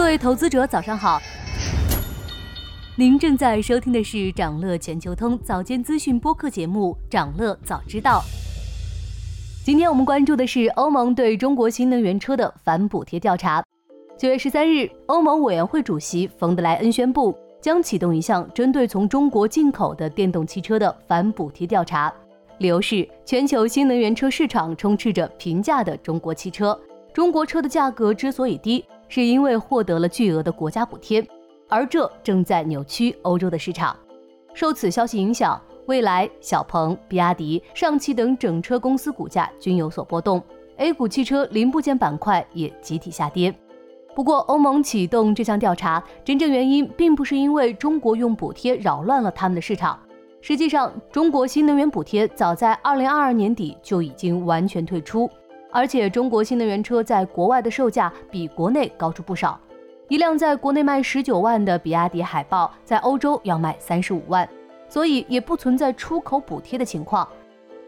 各位投资者，早上好。您正在收听的是长乐全球通早间资讯播客节目《长乐早知道》。今天我们关注的是欧盟对中国新能源车的反补贴调查。九月十三日，欧盟委员会主席冯德莱恩宣布，将启动一项针对从中国进口的电动汽车的反补贴调查。理由是，全球新能源车市场充斥着平价的中国汽车，中国车的价格之所以低，是因为获得了巨额的国家补贴。而这正在扭曲欧洲的市场。受此消息影响，蔚来、小鹏、比亚迪、上汽等整车公司股价均有所波动，A 股汽车零部件板块也集体下跌。不过，欧盟启动这项调查，真正原因并不是因为中国用补贴扰乱了他们的市场。实际上，中国新能源补贴早在2022年底就已经完全退出，而且中国新能源车在国外的售价比国内高出不少。一辆在国内卖十九万的比亚迪海豹，在欧洲要卖三十五万，所以也不存在出口补贴的情况。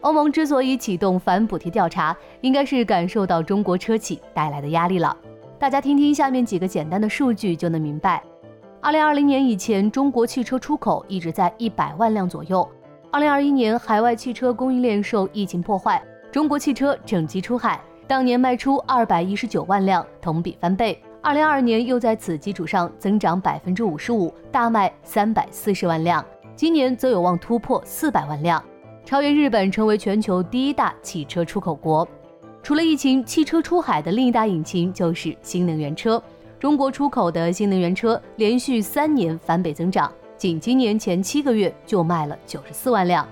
欧盟之所以启动反补贴调查，应该是感受到中国车企带来的压力了。大家听听下面几个简单的数据就能明白。二零二零年以前，中国汽车出口一直在一百万辆左右。二零二一年，海外汽车供应链受疫情破坏，中国汽车整机出海，当年卖出二百一十九万辆，同比翻倍。二零二二年又在此基础上增长百分之五十五，大卖三百四十万辆。今年则有望突破四百万辆，超越日本，成为全球第一大汽车出口国。除了疫情，汽车出海的另一大引擎就是新能源车。中国出口的新能源车连续三年翻倍增长，仅今年前七个月就卖了九十四万辆，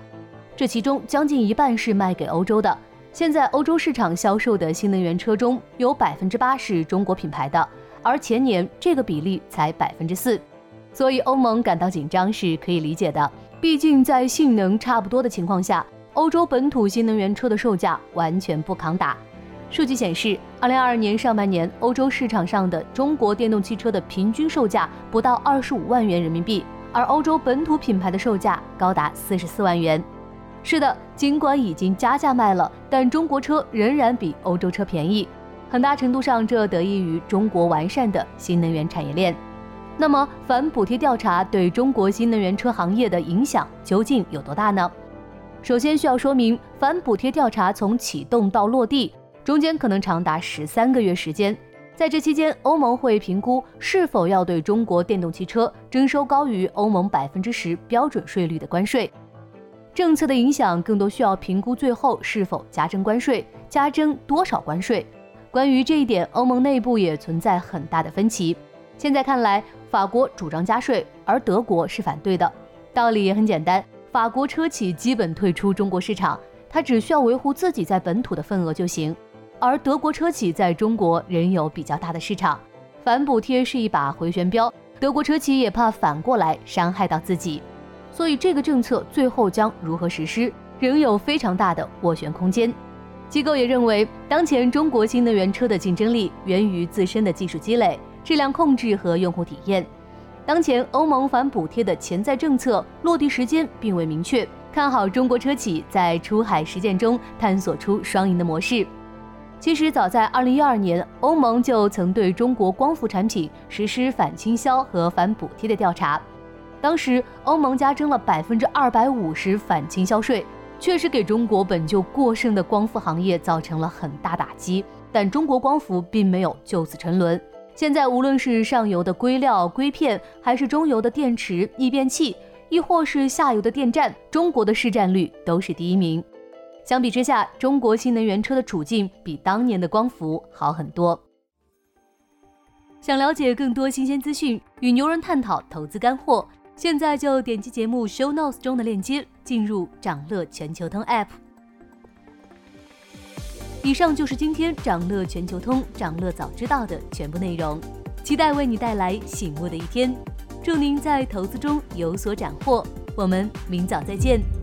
这其中将近一半是卖给欧洲的。现在欧洲市场销售的新能源车中有百分之八是中国品牌的。而前年这个比例才百分之四，所以欧盟感到紧张是可以理解的。毕竟在性能差不多的情况下，欧洲本土新能源车的售价完全不抗打。数据显示，二零二二年上半年欧洲市场上的中国电动汽车的平均售价不到二十五万元人民币，而欧洲本土品牌的售价高达四十四万元。是的，尽管已经加价卖了，但中国车仍然比欧洲车便宜。很大程度上，这得益于中国完善的新能源产业链。那么，反补贴调查对中国新能源车行业的影响究竟有多大呢？首先需要说明，反补贴调查从启动到落地，中间可能长达十三个月时间。在这期间，欧盟会评估是否要对中国电动汽车征收高于欧盟百分之十标准税率的关税。政策的影响更多需要评估最后是否加征关税，加征多少关税。关于这一点，欧盟内部也存在很大的分歧。现在看来，法国主张加税，而德国是反对的。道理也很简单，法国车企基本退出中国市场，它只需要维护自己在本土的份额就行。而德国车企在中国仍有比较大的市场，反补贴是一把回旋镖，德国车企也怕反过来伤害到自己，所以这个政策最后将如何实施，仍有非常大的斡旋空间。机构也认为，当前中国新能源车的竞争力源于自身的技术积累、质量控制和用户体验。当前欧盟反补贴的潜在政策落地时间并未明确，看好中国车企在出海实践中探索出双赢的模式。其实，早在2012年，欧盟就曾对中国光伏产品实施反倾销和反补贴的调查，当时欧盟加征了百分之二百五十反倾销税。确实给中国本就过剩的光伏行业造成了很大打击，但中国光伏并没有就此沉沦。现在无论是上游的硅料、硅片，还是中游的电池、逆变器，亦或是下游的电站，中国的市占率都是第一名。相比之下，中国新能源车的处境比当年的光伏好很多。想了解更多新鲜资讯，与牛人探讨投资干货。现在就点击节目 show notes 中的链接，进入掌乐全球通 app。以上就是今天掌乐全球通掌乐早知道的全部内容，期待为你带来醒目的一天。祝您在投资中有所斩获，我们明早再见。